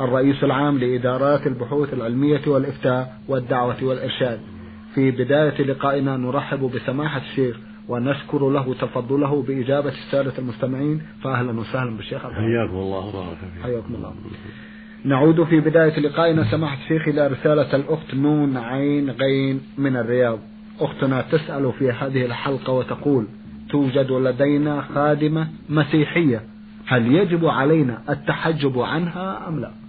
الرئيس العام لإدارات البحوث العلمية والإفتاء والدعوة والإرشاد. في بداية لقائنا نرحب بسماحة الشيخ ونشكر له تفضله بإجابة السادة المستمعين. فأهلا وسهلا بالشيخ حياكم الله وبارك فيكم حياكم الله. نعود في بداية لقائنا سماحة الشيخ إلى رسالة الأخت نون عين غين من الرياض. أختنا تسأل في هذه الحلقة وتقول توجد لدينا خادمة مسيحية. هل يجب علينا التحجب عنها أم لا؟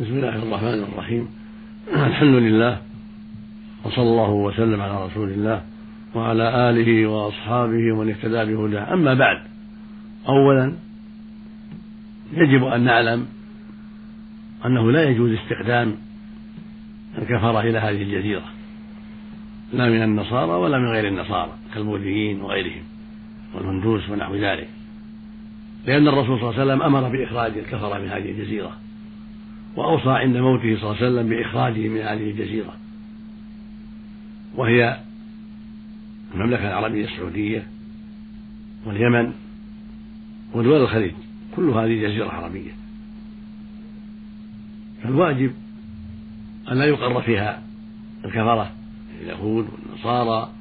بسم الله الرحمن الرحيم. الحمد لله وصلى الله وسلم على رسول الله وعلى آله وأصحابه ومن اهتدى بهداه. أما بعد أولا يجب أن نعلم أنه لا يجوز استخدام الكفرة إلى هذه الجزيرة لا من النصارى ولا من غير النصارى كالبوذيين وغيرهم والهندوس ونحو ذلك لأن الرسول صلى الله عليه وسلم أمر بإخراج الكفرة من هذه الجزيرة. وأوصى عند موته صلى الله عليه وسلم بإخراجه من هذه الجزيرة. وهي المملكة العربية السعودية واليمن ودول الخليج كل هذه جزيرة عربية. فالواجب أن لا يقر فيها الكفرة اليهود والنصارى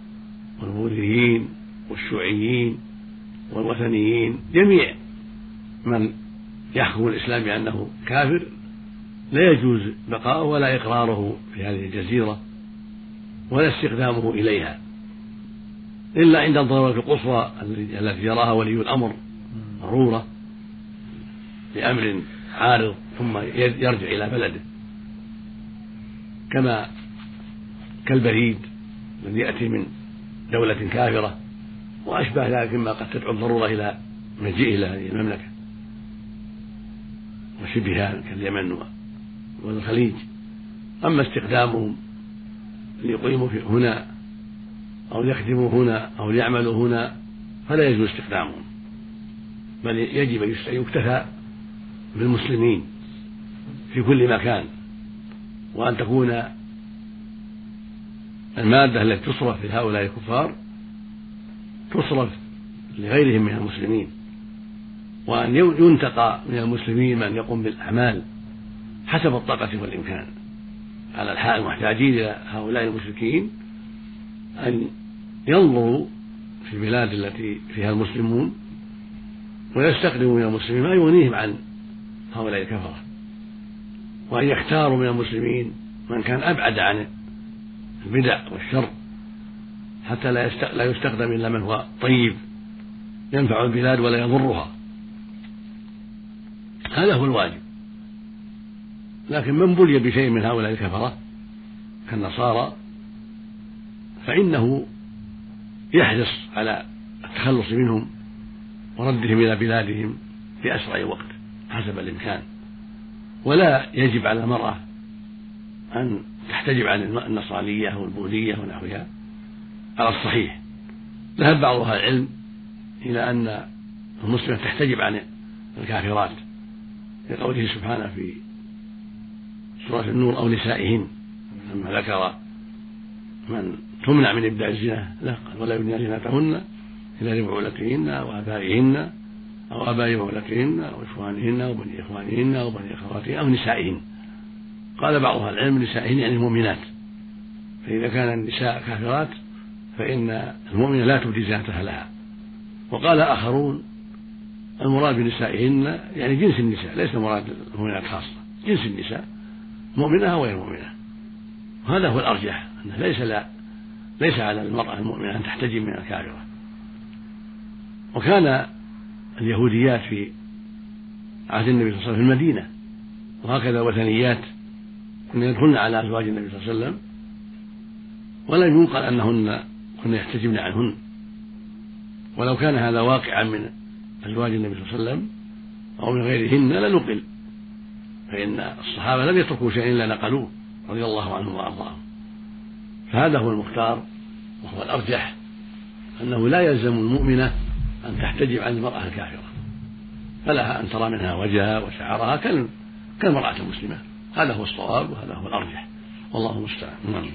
والبوذيين والشيوعيين والوثنيين جميع من يحكم الإسلام بأنه كافر لا يجوز بقاؤه ولا إقراره في هذه الجزيرة ولا استخدامه إليها إلا عند الضرورة القصوى التي يراها ولي الأمر ضرورة لأمر عارض ثم يرجع إلى بلده. كما كالبريد الذي يأتي من دولة كافرة وأشبه ذلك مما قد تدعو الضرورة إلى مجيئه إلى هذه المملكة وشبهها كاليمن والخليج. أما استخدامهم ليقيموا هنا أو ليخدموا هنا أو ليعملوا هنا فلا يجوز استخدامهم. بل يجب أن يكتفى بالمسلمين في كل مكان. وأن تكون المادة التي تصرف لهؤلاء الكفار تصرف لغيرهم من المسلمين. وأن ينتقى من المسلمين من يقوم بالأعمال حسب الطاقة والإمكان. على الحال المحتاجين إلى هؤلاء المشركين أن ينظروا في البلاد التي فيها المسلمون ويستخدموا من المسلمين ما يغنيهم عن هؤلاء الكفرة. وأن يختاروا من المسلمين من كان أبعد عن البدع والشر حتى لا يستخدم إلا من هو طيب ينفع البلاد ولا يضرها. هذا هو الواجب. لكن من بلي بشيء من هؤلاء الكفرة كالنصارى فإنه يحرص على التخلص منهم وردهم إلى بلادهم في أسرع وقت حسب الإمكان. ولا يجب على المرأة أن تحتجب عن النصرانية والبوذية ونحوها على الصحيح. ذهب بعض أهل العلم إلى أن المسلمة تحتجب عن الكافرات لقوله سبحانه في سورة النور أو نسائهن. لما ذكر من تمنع من إبداع الزنا لا قال ولا يبنين زينتهن إلا لبعولتهن وآبائهن أو آباء بعولتهن أو إخوانهن أو بني إخوانهن أو بني أخواتهن أو نسائهن. قال بعض أهل العلم نسائهن يعني المؤمنات. فإذا كان النساء كافرات فإن المؤمنة لا تبدي زينتها لها. وقال آخرون المراد بنسائهن يعني جنس النساء ليس المراد المؤمنات خاصة جنس النساء. مؤمنة أو غير مؤمنة. وهذا هو الأرجح أنه ليس لا ليس على المرأة المؤمنة أن تحتجب من الكافرة. وكان اليهوديات في عهد النبي صلى الله عليه وسلم في المدينة وهكذا الوثنيات كن يدخلن على أزواج النبي صلى الله عليه وسلم ولم ينقل أنهن كن يحتجبن عنهن. ولو كان هذا واقعا من أزواج النبي صلى الله عليه وسلم أو من غيرهن لنقل. فإن الصحابة لم يتركوا شيئا إلا نقلوه رضي الله عنهم وأرضاهم. فهذا هو المختار وهو الأرجح أنه لا يلزم المؤمنة أن تحتجب عن المرأة الكافرة فلها أن ترى منها وجهها وشعرها كالمرأة المسلمة. هذا هو الصواب وهذا هو الأرجح. والله المستعان. نعم.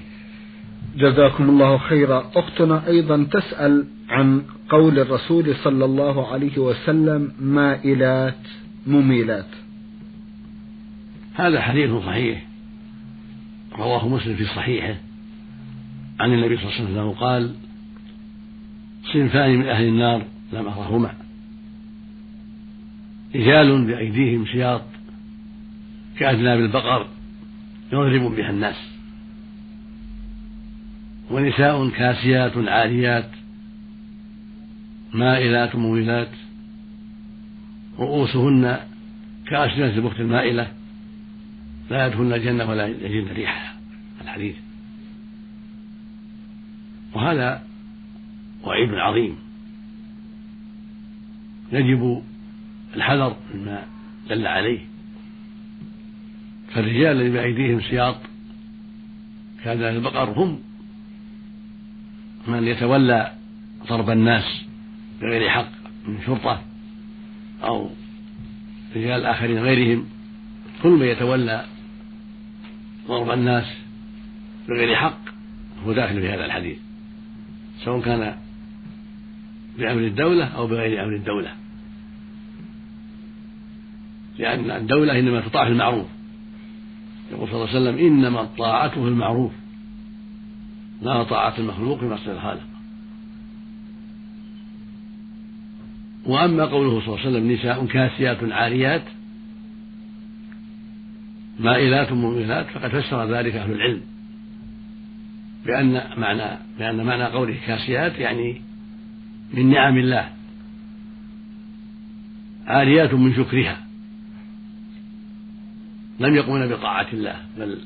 جزاكم الله خيرا. أختنا أيضا تسأل عن قول الرسول صلى الله عليه وسلم مائلات مميلات. هذا حديث صحيح. رواه مسلم في صحيحه. عن النبي صلى الله عليه وسلم قال صنفان من أهل النار لم أرهما رجال بأيديهم سياط كأذناب البقر يضرب بها الناس. ونساء كاسيات عاريات مائلات مميلات. رؤوسهن كأسنة البخت المائلة. لا يدخلن الجنة ولا يجدن ريحها الحديث. وهذا وعيد عظيم. يجب الحذر مما دل عليه. فالرجال الذين بأيديهم سياط كان البقر هم من يتولى ضرب الناس بغير حق من شرطة أو رجال آخرين غيرهم. كل من يتولى ضرب الناس بغير حق هو داخل في هذا الحديث سواء كان بأمر الدولة أو بغير أمر الدولة. لأن الدولة إنما تطاع في المعروف. يقول صلى الله عليه وسلم إنما الطاعة في المعروف. لا طاعة المخلوق في معصية الخالق. وأما قوله صلى الله عليه وسلم نساء كاسيات عاريات مائلات مميلات فقد فسر ذلك أهل العلم. بأن معنى بأن معنى قوله كاسيات يعني من نعم الله. عاريات من شكرها. لم يقمن بطاعة الله بل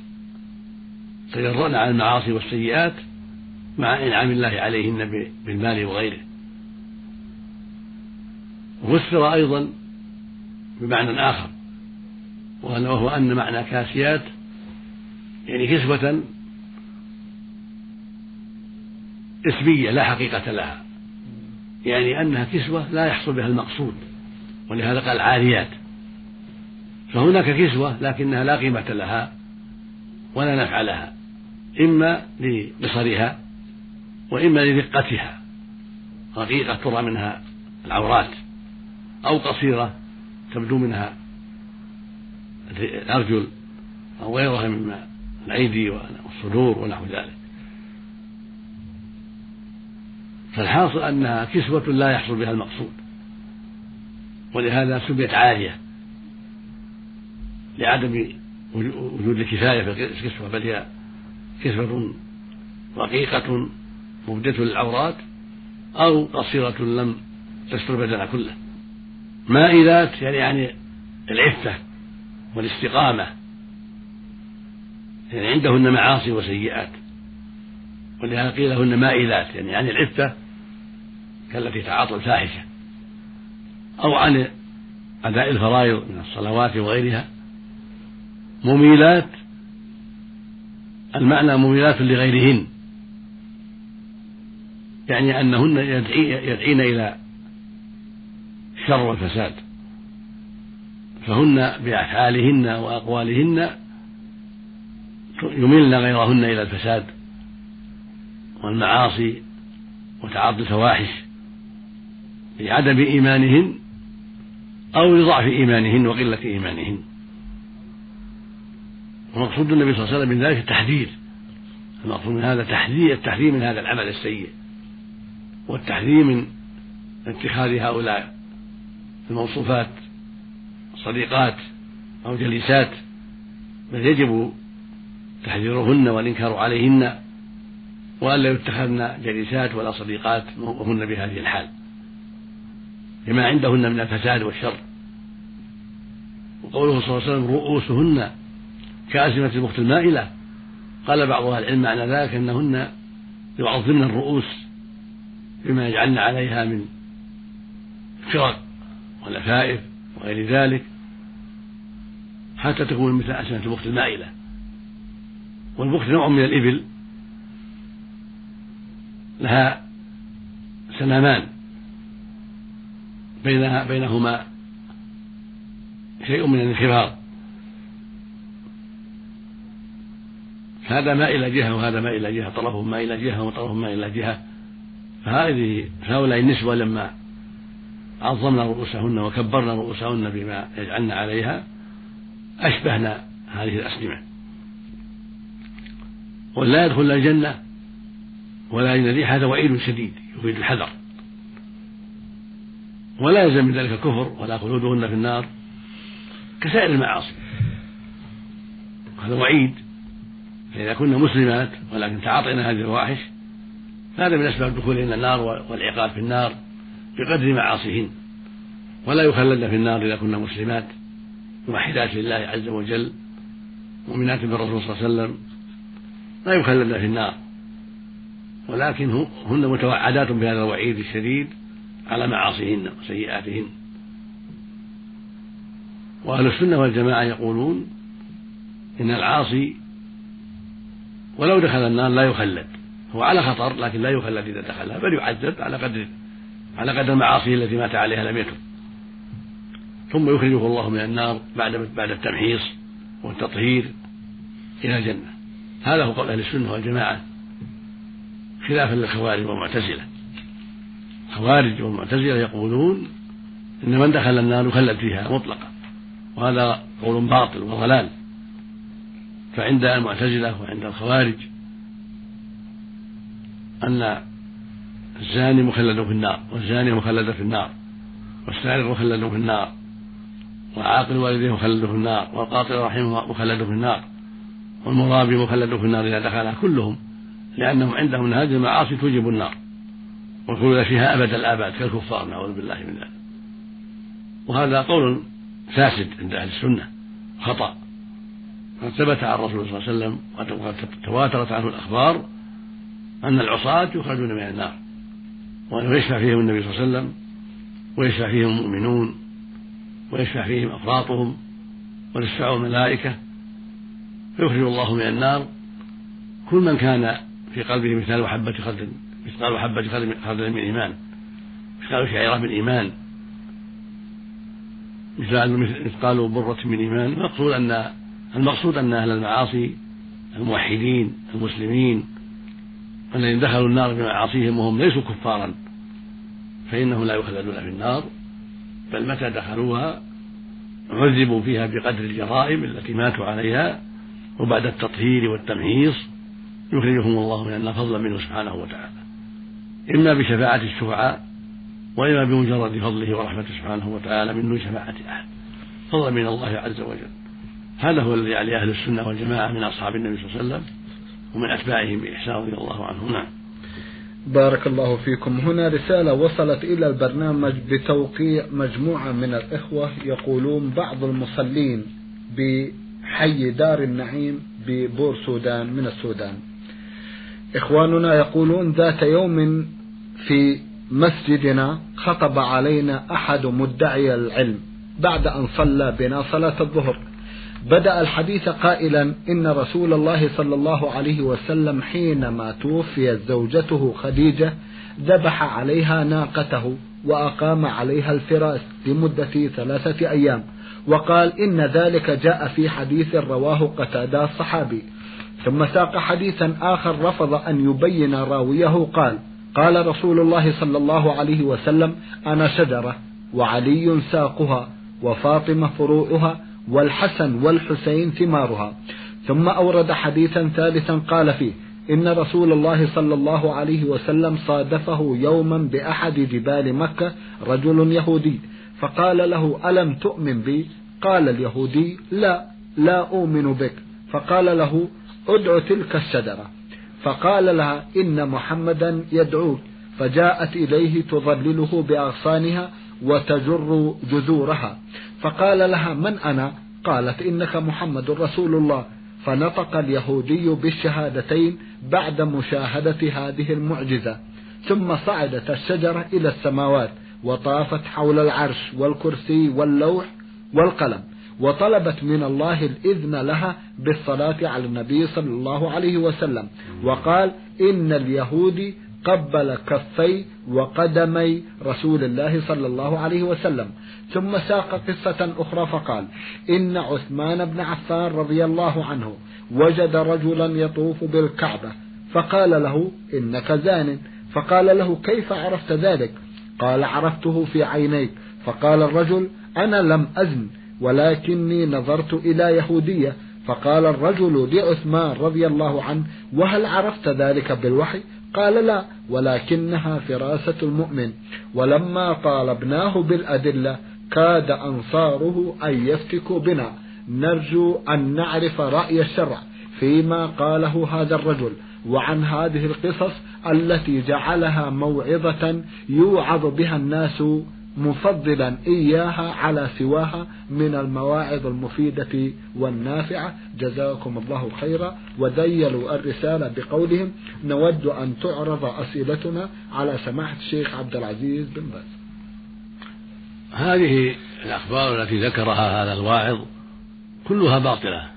تجرأن عن المعاصي والسيئات مع إنعام الله عليهن بالمال وغيره. وفسر أيضا بمعنى آخر. وهو أن معنى كاسيات يعني كسوة اسمية لا حقيقة لها. يعني أنها كسوة لا يحصل بها المقصود ولهذا قال عاريات. فهناك كسوة لكنها لا قيمة لها ولا نفع لها إما لقصرها وإما لدقتها رقيقة ترى منها العورات أو قصيرة تبدو منها الأرجل أو غيرها مما الأيدي والصدور ونحو ذلك. فالحاصل أنها كسوة لا يحصل بها المقصود. ولهذا سميت عالية لعدم وجود الكفاية في الكسوة بل هي كسوة رقيقة مبدة للعورات أو قصيرة لم تستر بدنها كله مائلات يعني يعني العفة والاستقامة. يعني عندهن معاصي وسيئات. ولهذا قيل لهن مائلات يعني عن العفة كالتي تعاطى الفاحشة. أو عن أداء الفرائض من الصلوات وغيرها. مميلات المعنى مميلات لغيرهن. يعني أنهن يدعين إلى الشر والفساد فهن بأفعالهن وأقوالهن يميلن غيرهن إلى الفساد والمعاصي وتعاطي الفواحش لعدم إيمانهن أو لضعف إيمانهن وقلة إيمانهن. ومقصود النبي صلى الله عليه وسلم من ذلك التحذير. المقصود من هذا تحذير التحذير من هذا العمل السيء. والتحذير من اتخاذ هؤلاء الموصوفات صديقات أو جليسات بل يجب تحذيرهن والإنكار عليهن وألا يتخذن جليسات ولا صديقات وهن بهذه الحال. لما عندهن من الفساد والشر. وقوله صلى الله عليه وسلم رؤوسهن كأزمة البخت المائلة. قال بعض أهل العلم معنى ذلك أنهن يعظمن الرؤوس بما يجعلن عليها من فرق ولفائف وغير ذلك. حتى تكون مثل أسنة البخت المائلة. والبخت نوع من الإبل. لها سنامان. بينها بينهما شيء من الانخفاض. هذا ماء إلى جهة وهذا ماء إلى جهة. طرفه ماء إلى جهة وطرفه ماء إلى جهة. فهذه هؤلاء النسوة لما عظمنا رؤوسهن وكبرنا رؤوسهن بما يجعلن عليها أشبهنا هذه الأسلمة. ولا يدخل الجنة ولا يجد ريحة وعيد شديد يفيد الحذر. ولا يلزم من ذلك الكفر ولا خلودهن في النار كسائر المعاصي. هذا وعيد. فإذا كنا مسلمات ولكن تعاطينا هذه الفواحش هذا من أسباب إلى النار والعقاب في النار بقدر معاصيهن. ولا يخلدن في النار إذا كنا مسلمات. موحدات لله عز وجل مؤمنات بالرسول صلى الله عليه وسلم لا يخلدن في النار. ولكن هن متوعدات بهذا الوعيد الشديد على معاصيهن وسيئاتهن. وأهل السنة والجماعة يقولون إن العاصي ولو دخل النار لا يخلد. هو على خطر لكن لا يخلد إذا دخلها بل يعذب على قدر على قدر معاصيه التي مات عليها لم يتب. ثم يخرجه الله من النار بعد بعد التمحيص والتطهير إلى الجنة. هذا هو قول أهل السنة والجماعة خلافا للخوارج والمعتزلة. الخوارج والمعتزلة يقولون إن من دخل النار يخلد فيها مطلقا وهذا قول باطل وضلال. فعند المعتزلة وعند الخوارج أن الزاني مخلد في النار والزانية مخلدة في النار والسارق مخلد في النار. وعاقل والديه مخلد في النار والقاطع رحمه مخلد في النار والمرابي مخلد في النار إذا دخلها كلهم لأنهم عندهم هذه المعاصي توجب النار. والخلود فيها أبد الآباد كالكفار نعوذ بالله من ذلك. وهذا قول فاسد عند أهل السنة خطأ. قد ثبت عن الرسول صلى الله عليه وسلم وقد تواترت عنه الأخبار أن العصاة يخرجون من النار وأنه يشفع فيهم النبي صلى الله عليه وسلم ويشفع فيهم المؤمنون ويشفع فيهم أفراطهم وتشفع الملائكة فيخرج الله من النار. كل من كان في قلبه مثال حبة خردل مثقال حبة خردل من إيمان مثقال شعيرة من إيمان مثقال برة من إيمان. المقصود أن المقصود أن أهل المعاصي الموحدين المسلمين الذين دخلوا النار بمعاصيهم وهم ليسوا كفارا فإنهم لا يخلدون في النار بل متى دخلوها؟ عذبوا فيها بقدر الجرائم التي ماتوا عليها وبعد التطهير والتمحيص يخرجهم الله من النار فضلا منه سبحانه وتعالى. إما بشفاعة الشفعاء وإما بمجرد فضله ورحمته سبحانه وتعالى من دون شفاعة أحد. فضلا من الله عز وجل. هذا هو الذي عليه أهل السنة والجماعة من أصحاب النبي صلى الله عليه وسلم ومن أتباعهم بإحسان رضي الله عنهم نعم بارك الله فيكم. هنا رسالة وصلت إلى البرنامج بتوقيع مجموعة من الإخوة يقولون بعض المصلين بحي دار النعيم ببور سودان من السودان. إخواننا يقولون ذات يوم في مسجدنا خطب علينا أحد مدعي العلم بعد أن صلى بنا صلاة الظهر. بدأ الحديث قائلا إن رسول الله صلى الله عليه وسلم حينما توفيت زوجته خديجة ذبح عليها ناقته وأقام عليها الفراش لمدة ثلاثة أيام. وقال إن ذلك جاء في حديث رواه قتادة الصحابي. ثم ساق حديثا آخر رفض أن يبين راويه قال قال رسول الله صلى الله عليه وسلم أنا شجرة وعلي ساقها وفاطمة فروعها والحسن والحسين ثمارها. ثم أورد حديثا ثالثا قال فيه إن رسول الله صلى الله عليه وسلم صادفه يوما بأحد جبال مكة رجل يهودي فقال له ألم تؤمن بي؟ قال اليهودي لا لا أؤمن بك. فقال له ادع تلك الشجرة. فقال لها إن محمدا يدعوك. فجاءت إليه تظلله بأغصانها وتجر جذورها. فقال لها من أنا؟ قالت إنك محمد رسول الله. فنطق اليهودي بالشهادتين بعد مشاهدة هذه المعجزة. ثم صعدت الشجرة إلى السماوات وطافت حول العرش والكرسي واللوح والقلم وطلبت من الله الإذن لها بالصلاة على النبي صلى الله عليه وسلم. وقال إن اليهودي قبل كفي وقدمي رسول الله صلى الله عليه وسلم. ثم ساق قصة أخرى فقال إن عثمان بن عفان رضي الله عنه وجد رجلا يطوف بالكعبة فقال له إنك زان. فقال له كيف عرفت ذلك؟ قال عرفته في عينيك. فقال الرجل أنا لم أزن ولكني نظرت إلى يهودية. فقال الرجل لعثمان رضي الله عنه وهل عرفت ذلك بالوحي؟ قال لا ولكنها فراسة المؤمن. ولما طالبناه بالأدلة كاد أنصاره أن يفتكوا بنا. نرجو أن نعرف رأي الشرع فيما قاله هذا الرجل. وعن هذه القصص التي جعلها موعظة يوعظ بها الناس مفضلا إياها على سواها من المواعظ المفيدة والنافعة. جزاكم الله خيرا. وديلوا الرسالة بقولهم. نود أن تعرض أسئلتنا على سماحة الشيخ عبد العزيز بن باز. هذه الأخبار التي ذكرها هذا الواعظ كلها باطلة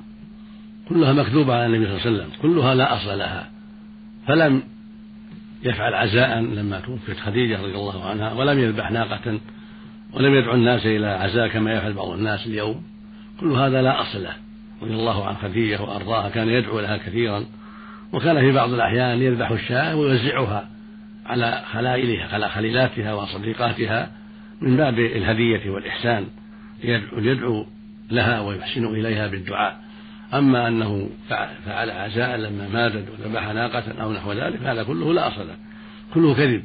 كلها مكذوبة على النبي صلى الله عليه وسلم كلها لا أصل لها. فلم يفعل عزاء لما توفيت خديجة رضي الله عنها ولم يذبح ناقة ولم يدعو الناس إلى عزاء كما يفعل بعض الناس اليوم. كل هذا لا أصل له. رضي الله عن خديجة وأرضاها كان يدعو لها كثيرا. وكان في بعض الأحيان يذبح الشاة ويوزعها على خلائلها على خليلاتها وصديقاتها من باب الهدية والإحسان يدعو لها ويحسن إليها بالدعاء. أما أنه فعل عزاء لما ماتت وذبح ناقة أو نحو ذلك هذا كله لا أصل له كله كذب.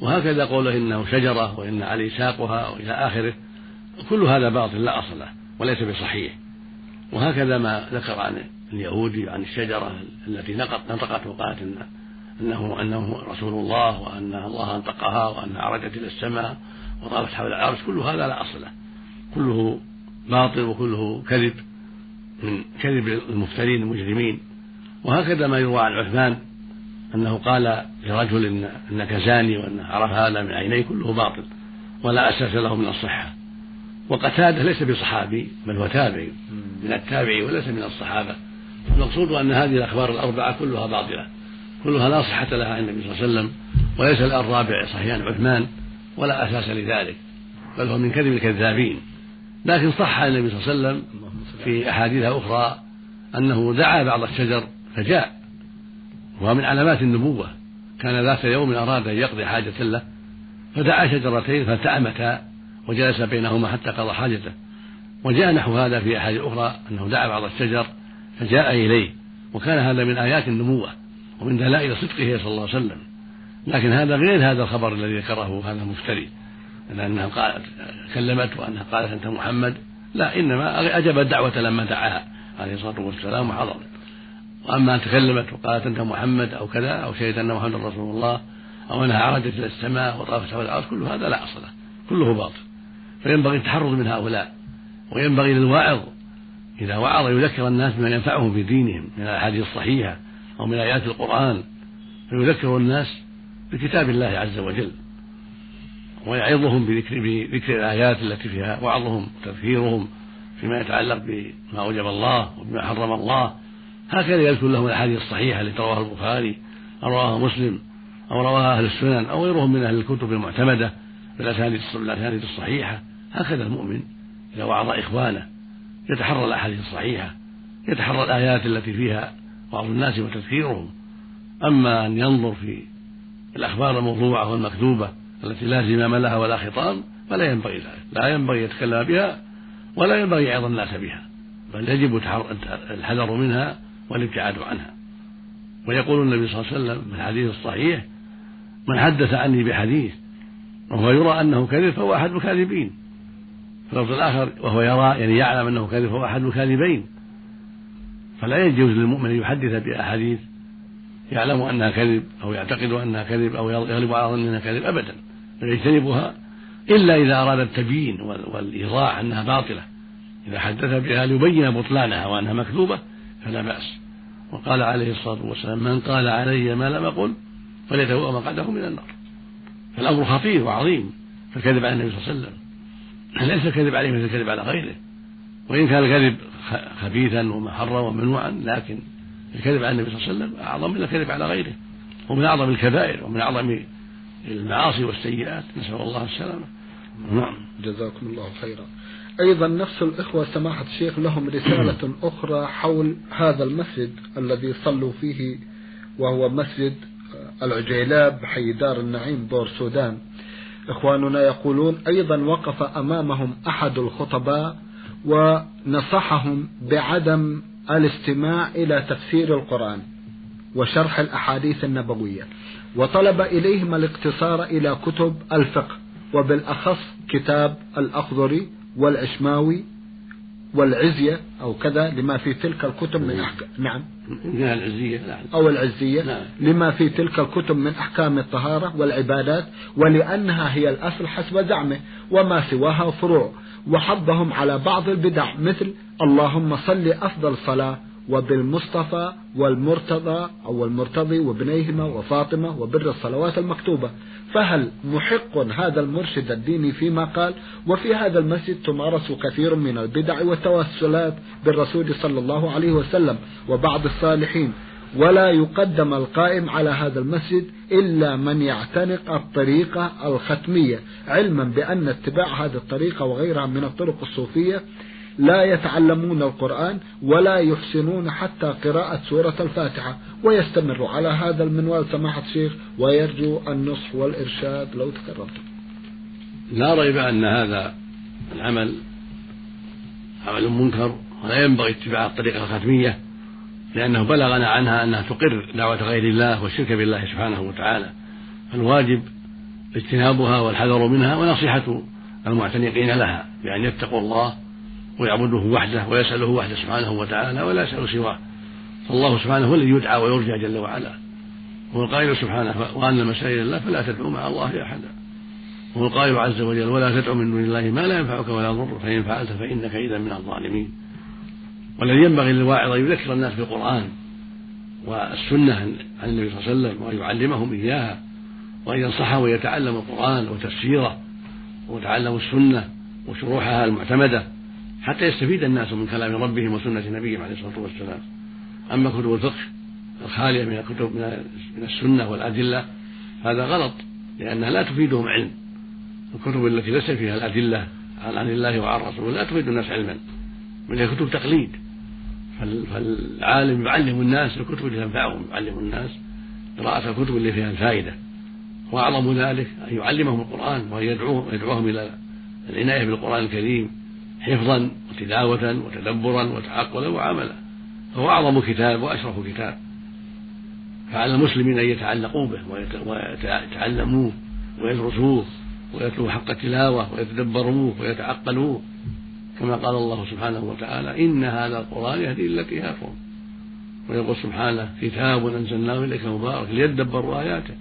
وهكذا قوله إنه شجرة وإن علي ساقها وإلى آخره كل هذا باطل لا أصل له وليس بصحيح. وهكذا ما ذكر عن اليهودي عن الشجرة التي نطقت وقالت إن أنه أنه رسول الله وأن الله أنطقها وأنها عرجت إلى السماء وطافت حول العرش كل هذا لا أصل له. كله باطل وكله كذب. من كذب المفترين المجرمين. وهكذا ما يروى عن عثمان أنه قال لرجل إن إنك زاني وأن عرف هذا من عينيه كله باطل ولا أساس له من الصحة. وقتادة ليس بصحابي بل هو تابعي من التابعي وليس من الصحابة. المقصود أن هذه الأخبار الأربعة كلها باطلة كلها لا صحة لها عن النبي صلى الله عليه وسلم وليس الرابع صحيح عثمان ولا أساس لذلك بل هو من كذب الكذابين. لكن صح النبي صلى الله عليه وسلم في أحاديث أخرى أنه دعا بعض الشجر فجاء وهو من علامات النبوة. كان ذات يوم أراد أن يقضي حاجة له فدعا شجرتين فالتأمتا وجلس بينهما حتى قضى حاجته. وجاء نحو هذا في أحاديث أخرى أنه دعا بعض الشجر فجاء إليه. وكان هذا من آيات النبوة ومن دلائل صدقه صلى الله عليه وسلم. لكن هذا غير هذا الخبر الذي ذكره هذا المفتري. لأنها قالت كلمت وأنها قالت أنت محمد. لا إنما أجاب الدعوة لما دعاها عليه الصلاة والسلام وحضرت وأما أن تكلمت وقالت أنت محمد أو كذا أو شهدت أن محمد رسول الله أو أنها عرجت إلى السماء وطافت حول العرش كل هذا لا أصل له كله باطل. فينبغي التحرز من هؤلاء وينبغي للواعظ إذا وعظ يذكر الناس بما ينفعهم في دينهم من الأحاديث الصحيحة أو من آيات القرآن فيذكر الناس بكتاب الله عز وجل. ويعظهم بذكر بذكر الآيات التي فيها وعظهم وتذكيرهم فيما يتعلق بما أوجب الله وبما حرم الله. هكذا يذكر لهم الأحاديث الصحيحة التي رواها البخاري أو رواها مسلم أو رواها أهل السنن أو غيرهم من أهل الكتب المعتمدة بالأسانيد الصحيحة. هكذا المؤمن إذا وعظ إخوانه يتحرى الأحاديث الصحيحة يتحرى الآيات التي فيها وعظ الناس وتذكيرهم أما أن ينظر في الأخبار الموضوعة والمكذوبة التي لا زمام لها ولا خطام فلا ينبغي ذلك لا ينبغي يتكلم بها ولا ينبغي يعظ الناس بها بل يجب الحذر منها والابتعاد عنها. ويقول النبي صلى الله عليه وسلم في الحديث الصحيح من حدث عني بحديث وهو يرى أنه كذب فهو أحد الكاذبين. في اللفظ الآخر وهو يرى يعني يعلم أنه كذب فهو أحد الكاذبين. فلا يجوز للمؤمن أن يحدث بأحاديث يعلم أنها كذب أو يعتقد أنها كذب أو يغلب على ظنها كذب ابدا. يجتنبها إلا إذا أراد التبيين والإيضاح أنها باطلة. إذا حدث بها ليبين بطلانها وأنها مكذوبة فلا بأس. وقال عليه الصلاة والسلام من قال علي ما لم أقل فليتبوأ مقعده من النار. فالأمر خطير وعظيم. فالكذب على النبي صلى الله عليه وسلم. ليس الكذب عليه مثل الكذب على غيره. وإن كان الكذب خبيثا ومحرا وممنوعا لكن الكذب على النبي صلى الله عليه وسلم أعظم من الكذب على غيره. ومن أعظم الكبائر ومن أعظم المعاصي والسيئات. نسأل الله السلامة. نعم. جزاكم الله خيرا. أيضا نفس الإخوة سماحة الشيخ لهم رسالة أخرى حول هذا المسجد الذي صلوا فيه وهو مسجد العجيلاب حي دار النعيم بور سودان. إخواننا يقولون أيضا وقف أمامهم أحد الخطباء ونصحهم بعدم الاستماع إلى تفسير القرآن وشرح الأحاديث النبوية. وطلب إليهم الاقتصار إلى كتب الفقه وبالأخص كتاب الأخضري والعشماوي والعزية أو كذا لما في تلك الكتب من أحكام نعم. العزية نعم أو العزية نعم. لما في تلك الكتب من أحكام الطهارة والعبادات ولأنها هي الأصل حسب زعمه وما سواها فروع وحضهم على بعض البدع مثل اللهم صل أفضل صلاة وبالمصطفى والمرتضى أو المرتضي وابنيهما وفاطمة وبر الصلوات المكتوبة. فهل محق هذا المرشد الديني فيما قال؟ وفي هذا المسجد تمارس كثير من البدع والتوسلات بالرسول صلى الله عليه وسلم وبعض الصالحين. ولا يقدم القائم على هذا المسجد إلا من يعتنق الطريقة الختمية علما بأن اتباع هذه الطريقة وغيرها من الطرق الصوفية لا يتعلمون القرآن ولا يحسنون حتى قراءة سورة الفاتحة. ويستمر على هذا المنوال سماحة الشيخ ويرجو النصح والإرشاد لو تكرمتم. لا ريب أن هذا العمل عمل منكر ولا ينبغي اتباع الطريقة الختمية لأنه بلغنا عنها أنها تقر دعوة غير الله والشرك بالله سبحانه وتعالى. فالواجب اجتنابها والحذر منها ونصيحة المعتنقين لها بأن يتقوا الله ويعبده وحده ويسأله وحده سبحانه وتعالى ولا يسأل سواه. فالله سبحانه هو الذي يدعى ويرجى جل وعلا. هو القائل سبحانه وأن المسائل الله فلا تدعو مع الله أحدا. هو القائل عز وجل ولا تدعو من دون الله ما لا ينفعك ولا يضرك. فإن فعلت فإنك إذا من الظالمين. والذي ينبغي للواعظ أن يذكر الناس بالقرآن والسنة عن النبي صلى الله عليه وسلم وأن يعلمهم إياها وأن ينصحهم ويتعلم القرآن وتفسيره ويتعلم السنة وشروحها المعتمدة. حتى يستفيد الناس من كلام ربهم وسنة نبيهم عليه الصلاة والسلام. أما كتب الفقه الخالية من الكتب من السنة والأدلة هذا غلط لأنها لا تفيدهم علم. الكتب التي ليس فيها الأدلة عن الله وعن رسوله لا تفيد الناس علما من هي كتب تقليد. فالعالم يعلم الناس الكتب اللي تنفعهم يعلم الناس قراءة الكتب اللي فيها الفائدة. وأعظم ذلك أن يعلمهم القرآن وأن يدعوهم يدعوهم إلى العناية بالقرآن الكريم. حفظا وتلاوة وتدبرا وتعقلا وعملا. فهو أعظم كتاب وأشرف كتاب. فعلى المسلمين أن يتعلقوا به ويتعلموه ويدرسوه ويتلوه حق التلاوة ويتدبروه ويتعقلوه. كما قال الله سبحانه وتعالى إن هذا القرآن يهدي للتي هي ويقول سبحانه كتاب أنزلناه إليك مبارك ليدبروا آياته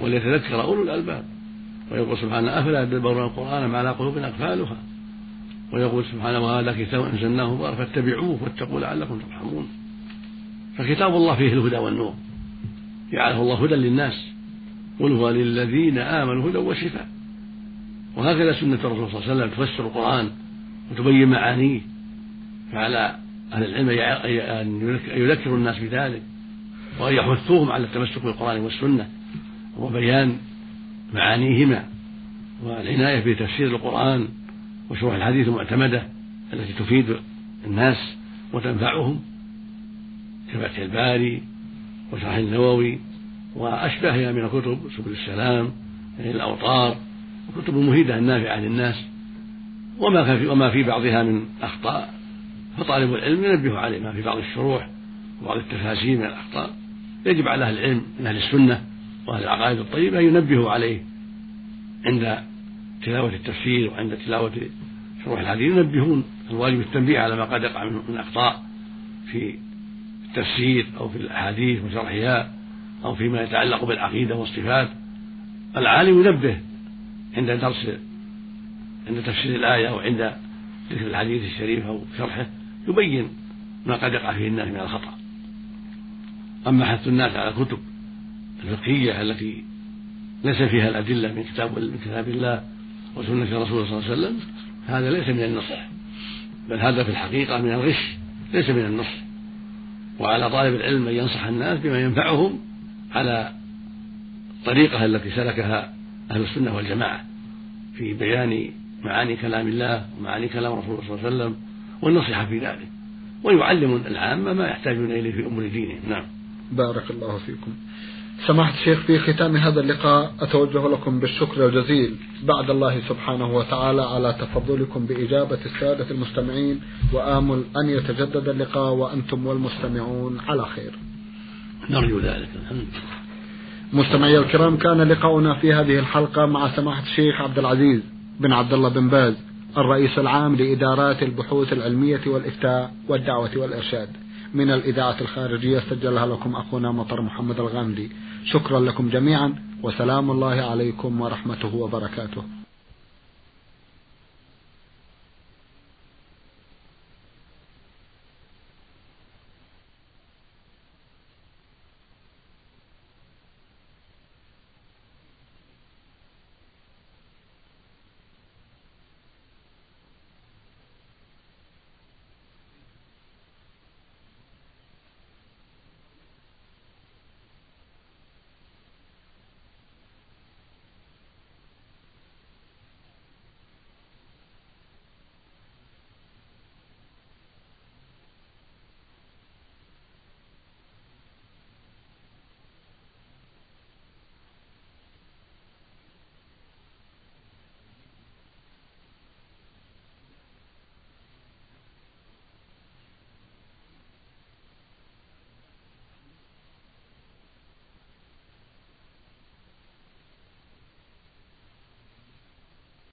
وليتذكر أولو الألباب. ويقول سبحانه أفلا يدبرون القرآن ما على قلوب أقفالها. ويقول سبحانه وهذا كتاب أنزلناه مبارك فاتبعوه واتقوا لعلكم ترحمون. فكتاب الله فيه الهدى والنور. جعله الله هدى للناس. قل هو للذين آمنوا هدى وشفاء. وهكذا سنة الرسول صلى الله عليه وسلم. تفسر القرآن وتبين معانيه. فعلى أهل العلم أن يذكروا الناس بذلك. وأن يحثوهم على التمسك بالقرآن والسنة. وبيان معانيهما. والعناية بتفسير القرآن. وشروح الحديث المعتمدة التي تفيد الناس وتنفعهم كفتح الباري وشرح النووي وأشباهها من الكتب سبل السلام الأوطار وكتب مفيدة نافعة للناس. وما في وما في بعضها من أخطاء. فطالب العلم ينبه عليه ما في بعض الشروح وبعض التفاسير من الأخطاء. يجب على أهل العلم من أهل السنة وأهل العقائد الطيبة أن ينبهوا عليه عند تلاوة التفسير وعند تلاوة شروح الحديث ينبهون الواجب التنبيه على ما قد يقع من أخطاء في التفسير أو في الأحاديث وشرحها أو فيما يتعلق بالعقيدة والصفات. العالم ينبه عند درس عند تفسير الآية أو عند ذكر الحديث الشريف أو شرحه يبين ما قد يقع فيه الناس من الخطأ. أما حث الناس على الكتب الفقهية التي ليس فيها الأدلة من كتاب من كتاب الله وسنة رسول صلى الله عليه وسلم هذا ليس من النصح بل هذا في الحقيقة من الغش ليس من النصح. وعلى طالب العلم أن ينصح الناس بما ينفعهم على الطريقة التي سلكها أهل السنة والجماعة في بيان معاني كلام الله ومعاني كلام رسول الله صلى الله عليه وسلم والنصيحة في ذلك. ويعلم العامة ما يحتاجون إليه في أمور دينهم. نعم. بارك الله فيكم. سماحة الشيخ في ختام هذا اللقاء أتوجه لكم بالشكر الجزيل بعد الله سبحانه وتعالى على تفضلكم بإجابة السادة المستمعين وآمل أن يتجدد اللقاء وأنتم والمستمعون على خير. نرجو ذلك. الحمد مستمعي الكرام كان لقاؤنا في هذه الحلقة مع سماحة الشيخ عبد العزيز بن عبد الله بن باز الرئيس العام لإدارات البحوث العلمية والإفتاء والدعوة والإرشاد. من الإذاعة الخارجية سجلها لكم أخونا مطر محمد الغامدي. شكرا لكم جميعا وسلام الله عليكم ورحمته وبركاته.